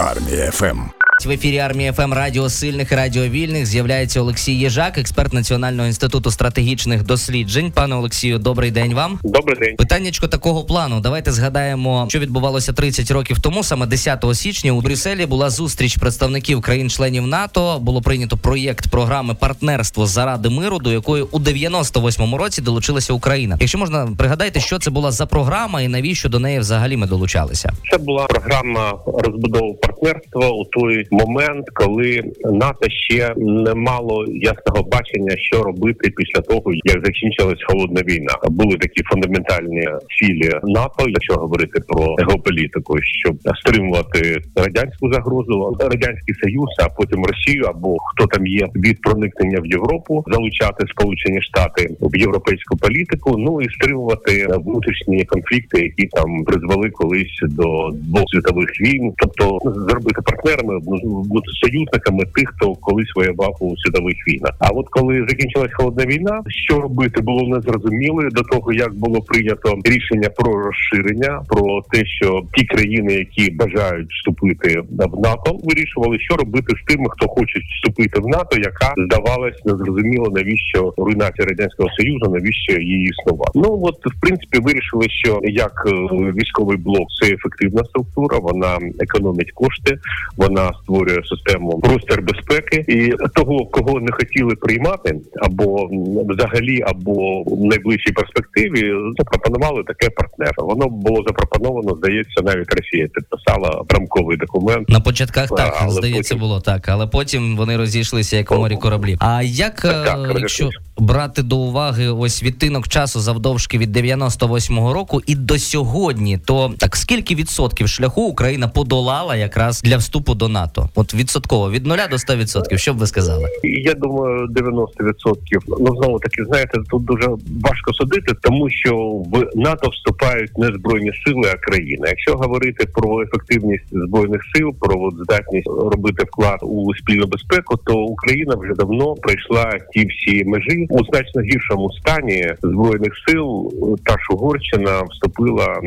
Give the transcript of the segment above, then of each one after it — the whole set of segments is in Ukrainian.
Армія FM. В ефірі Армії FM Радіо Сильних і Радіо Вільних з'являється Олексій Їжак, експерт Національного інституту стратегічних досліджень. Пане Олексію, добрий день вам. Добрий день. Питаннячко такого плану. Давайте згадаємо, що відбувалося 30 років тому. Саме 10 січня у Брюсселі була зустріч представників країн-членів НАТО. Було прийнято проєкт програми партнерство заради миру, до якої у 98-му році долучилася Україна. Якщо можна пригадайте, що це була за програма і навіщо до неї взагалі ми долучалися? Це була програма розбудови партнерства у той момент, коли НАТО ще не мало ясного бачення, що робити після того, як закінчилась холодна війна. Були такі фундаментальні цілі НАТО, якщо говорити про геополітику, щоб стримувати радянську загрозу, радянський союз, а потім Росію або хто там є від проникнення в Європу, залучати Сполучені Штати в європейську політику. Ну і стримувати внутрішні конфлікти, які там призвели колись до двох світових війн, тобто зробити партнерами бути союзниками тих, хто колись воював у світових війнах. А от коли закінчилась холодна війна, що робити було незрозуміло до того, як було прийнято рішення про розширення, про те, що ті країни, які бажають вступити в НАТО, вирішували, що робити з тими, хто хоче вступити в НАТО, яка здавалась незрозуміло, навіщо руйнація радянського союзу, навіщо її існувати. Ну от в принципі вирішили, що як е, військовий блок це ефективна структура, вона економить кошти, вона створює систему простір безпеки, і того, кого не хотіли приймати, або взагалі, або в найближчій перспективі запропонували таке партнерство. Воно було запропоновано. Здається, навіть Росія підписала рамковий документ на початках. Так але здається, потім... було так, але потім вони розійшлися як у морі кораблі. А як так, якщо брати до уваги ось відтинок часу завдовжки від 98-го року і до сьогодні, то так скільки відсотків шляху Україна подолала якраз для вступу до НАТО? От відсотково від 0 до 100%, Що б ви сказали? Я думаю, 90%. Ну знову таки, знаєте, тут дуже важко судити, тому що в НАТО вступають не збройні сили, а країни. Якщо говорити про ефективність збройних сил, про здатність робити вклад у спільну безпеку, то Україна вже давно пройшла ті всі межі у значно гіршому стані збройних сил. Та ж Угорщина вступила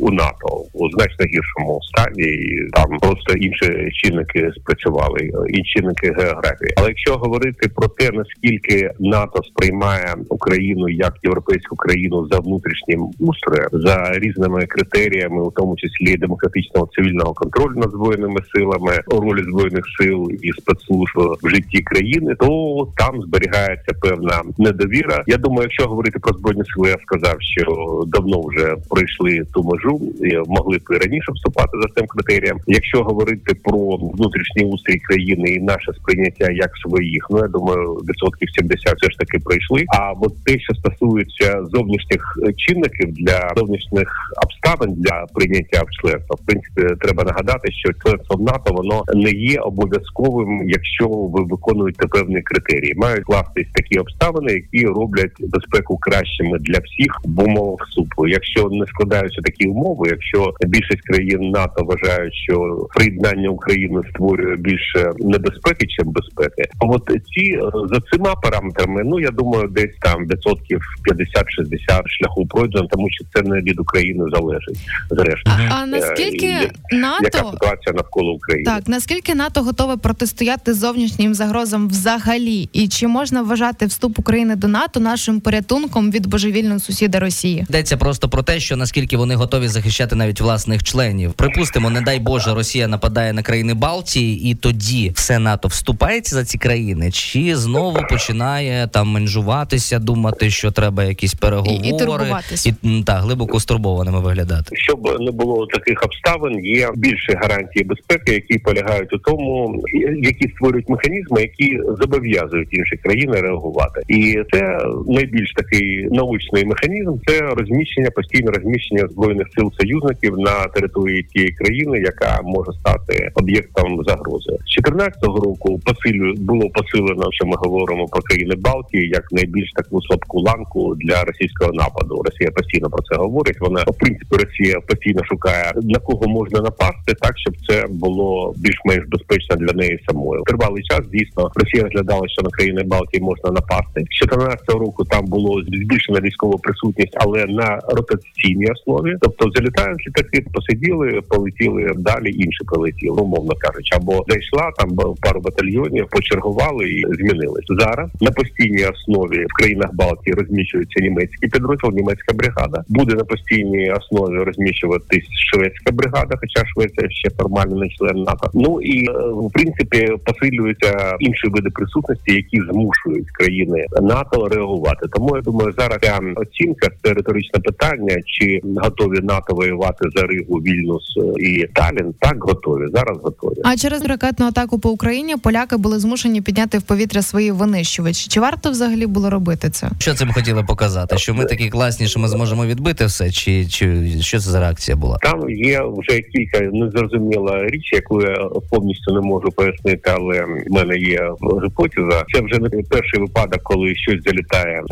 у НАТО у значно гіршому стані, і там просто інші чинники спрацювали, і чинники географії. Але якщо говорити про те, наскільки НАТО сприймає Україну як європейську країну за внутрішнім устроєм, за різними критеріями, у тому числі демократичного цивільного контролю над збройними силами, ролі збройних сил і спецслужб в житті країни, то там зберігається певна недовіра. Я думаю, якщо говорити про збройні сили, я сказав, що давно вже пройшли ту межу, могли б раніше вступати за цим критерієм. Якщо говорити про внутрішній устрій країни і наше сприйняття як своїх, ну я думаю, відсотків 70 все ж таки пройшли. А от те, що стосується зовнішніх чинників для зовнішніх обставин для прийняття в членство, в принципі, треба нагадати, що членство в НАТО воно не є обов'язковим, якщо ви виконуєте певні критерії. Мають кластись такі обставини, які роблять безпеку кращими для всіх в умовах вступу. Якщо не складаються такі умови, якщо більшість країн НАТО вважають, що приєднання України створює більше небезпеки, чим безпеки. От ці е, за цими параметрами, ну я думаю, десь там відсотків 50-60 шляху пройдено, тому що це не від України залежить. Зрештою, а наскільки е, НАТО яка ситуація навколо України? Так наскільки НАТО готове протистояти зовнішнім загрозам взагалі, і чи можна вважати вступ України до НАТО нашим порятунком від божевільного сусіда Росії? Йдеться просто про те, що наскільки вони готові захищати навіть власних членів. Припустимо, не дай Боже, Росія нападає на країни Балтії, і тоді все НАТО вступається за ці країни, чи знову починає там менжуватися, думати, що треба якісь переговори і, і турбуватися. і та глибоко стурбованими виглядати. Щоб не було таких обставин, є більше гарантії безпеки, які полягають у тому, які створюють механізми, які зобов'язують інші країни реагувати, і це найбільш такий научний механізм. Це розміщення постійне розміщення збройних сил союзників на території тієї країни, яка може стати об'єктом загрози. З 14 року посилю було посилено, що ми говоримо про країни Балтії, як найбільш таку слабку ланку для російського нападу. Росія постійно про це говорить. Вона в принципі Росія постійно шукає на кого можна напасти, так щоб це було більш-менш безпечно для неї самої. Тривалий час дійсно Росія розглядала, що на країни Балтії можна напасти. З 14 року там було збільшена військова присутність, але на ротаційній основі, тобто залітають літаки, посиділи, полетіли далі. Інші полетіли, умовно кажучи, або зайшла там пару батальйонів, почергували і змінились зараз. На постійній основі в країнах Балтії розміщується німецький підрозділ, німецька бригада буде на постійній основі розміщуватись шведська бригада, хоча Швеція ще формально не член НАТО. Ну і е, в принципі посилюються інші види присутності, які змушують країни НАТО реагувати. Тому я думаю, зараз ця оцінка це риторичне питання, чи готові НАТО воювати за Ригу, Вільнюс і Талін. Так готові зараз готові. А через ракетну атаку по Україні поляки були змушені підняти в повітря свої винищувачі. Чи варто взагалі було робити це? Що цим хотіли показати? Що ми такі класні, що ми зможемо відбити все, чи чи що це за реакція була? Там є вже кілька незрозуміла річ, яку я повністю не можу пояснити, але в мене є гіпотеза. Це вже не перший випадок, коли щось залітає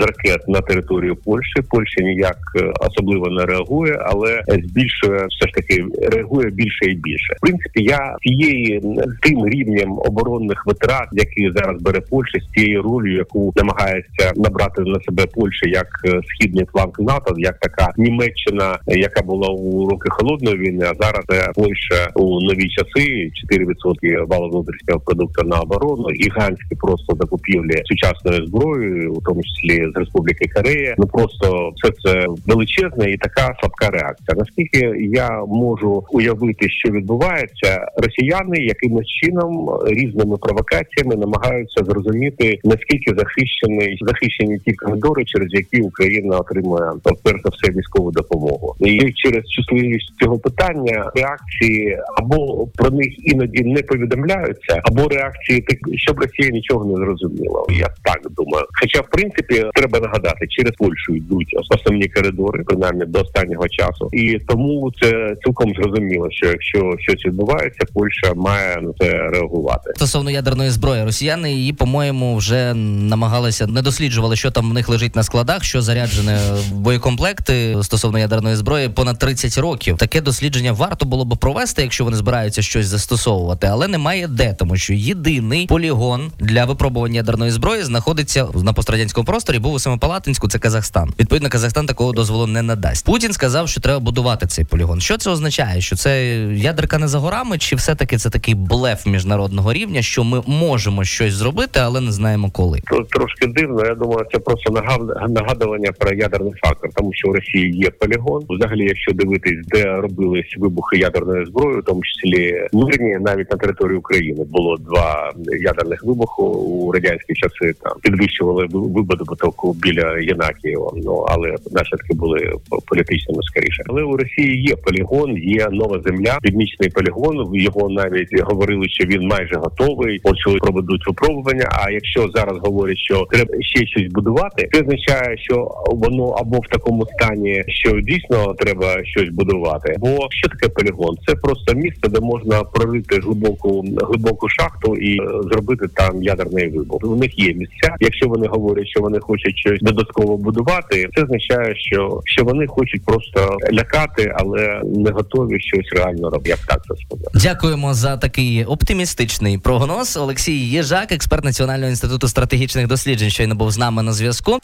з ракет на територію Польщі. Польща ніяк особливо не реагує, але збільшує все ж таки реагує більше і більше. В принципі, я цієї тим рівнем оборонних витрат, які зараз бере Польща, з тією ролью, яку намагається набрати на себе Польща як східний фланг НАТО, як така Німеччина, яка була у роки холодної війни. А зараз Польща у нові часи 4% валового внутрішнього продукту на оборону, гігантські просто закупівлі сучасної зброї, у тому числі з Республіки Корея. Ну просто все це величезне і така слабка реакція. Наскільки я можу уявити, що відбувається, росіяни якимось чином різними провокаціями намагаються зрозуміти наскільки захищений захищені ті коридори, через які Україна отримує перш за все військову допомогу, і через чутливість цього питання реакції або про них іноді не повідомляються, або реакції так, щоб Росія нічого не зрозуміла. Я так думаю. Хоча, в принципі, треба нагадати, через Польщу йдуть основні коридори, принаймні до останнього часу, і тому це цілком зрозуміло, що якщо щось відбувається, Польща має на це реагувати. Стосовно ядерної зброї, росіяни її, по-моєму, вже намагалися не досліджували, що там в них лежить на складах, що заряджене боєкомплекти стосовно ядерної зброї понад 30 років. Таке дослідження варто було б провести, якщо вони збираються щось застосовувати, але немає де, тому що єдиний полігон для випробування ядерної зброї знаходиться на пострадянському просторі. Був у Семипалатинську, це Казахстан. Відповідно, Казахстан такого дозволу не надасть. Путін сказав, що треба будувати цей полігон. Що це означає? Що це ядерка не за горами, чи все таки це такий блеф міжнародного рівня, що ми можемо щось зробити, але не знаємо коли. Тут трошки дивно. Я думаю, це просто нагадування про ядерний фактор, тому що в Росії є полігон. Взагалі, якщо дивитись, де робились вибухи ядерної зброї, в тому числі мирні, навіть на території України було два ядерних вибуху у радянські часи. Там підвищували вибудову біля Єнакієва. Ну але наслідки були політичними скоріше. Але у Росії є полігон, є нова земля, північний полігон. Його навіть говорили, що він майже готовий. Почали проведуть випробування. А якщо зараз говорять, що треба ще щось будувати, це означає, що воно або в такому стані, що дійсно треба щось будувати. Бо що таке полігон? Це просто місце, де можна прорити глибоку глибоку шахту і е, зробити там ядерний вибух. У них є місця. Якщо вони говорять, що вони хочуть щось додатково будувати, це означає, що що вони хочуть просто лякати, але не готові щось реально робити. Як так це сказати. Дякуємо за такий оптимістичний прогноз. Олексій Єжак, експерт Національного інституту стратегічних досліджень, щойно був з нами на зв'язку.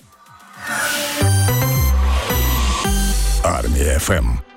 Армія ФМ.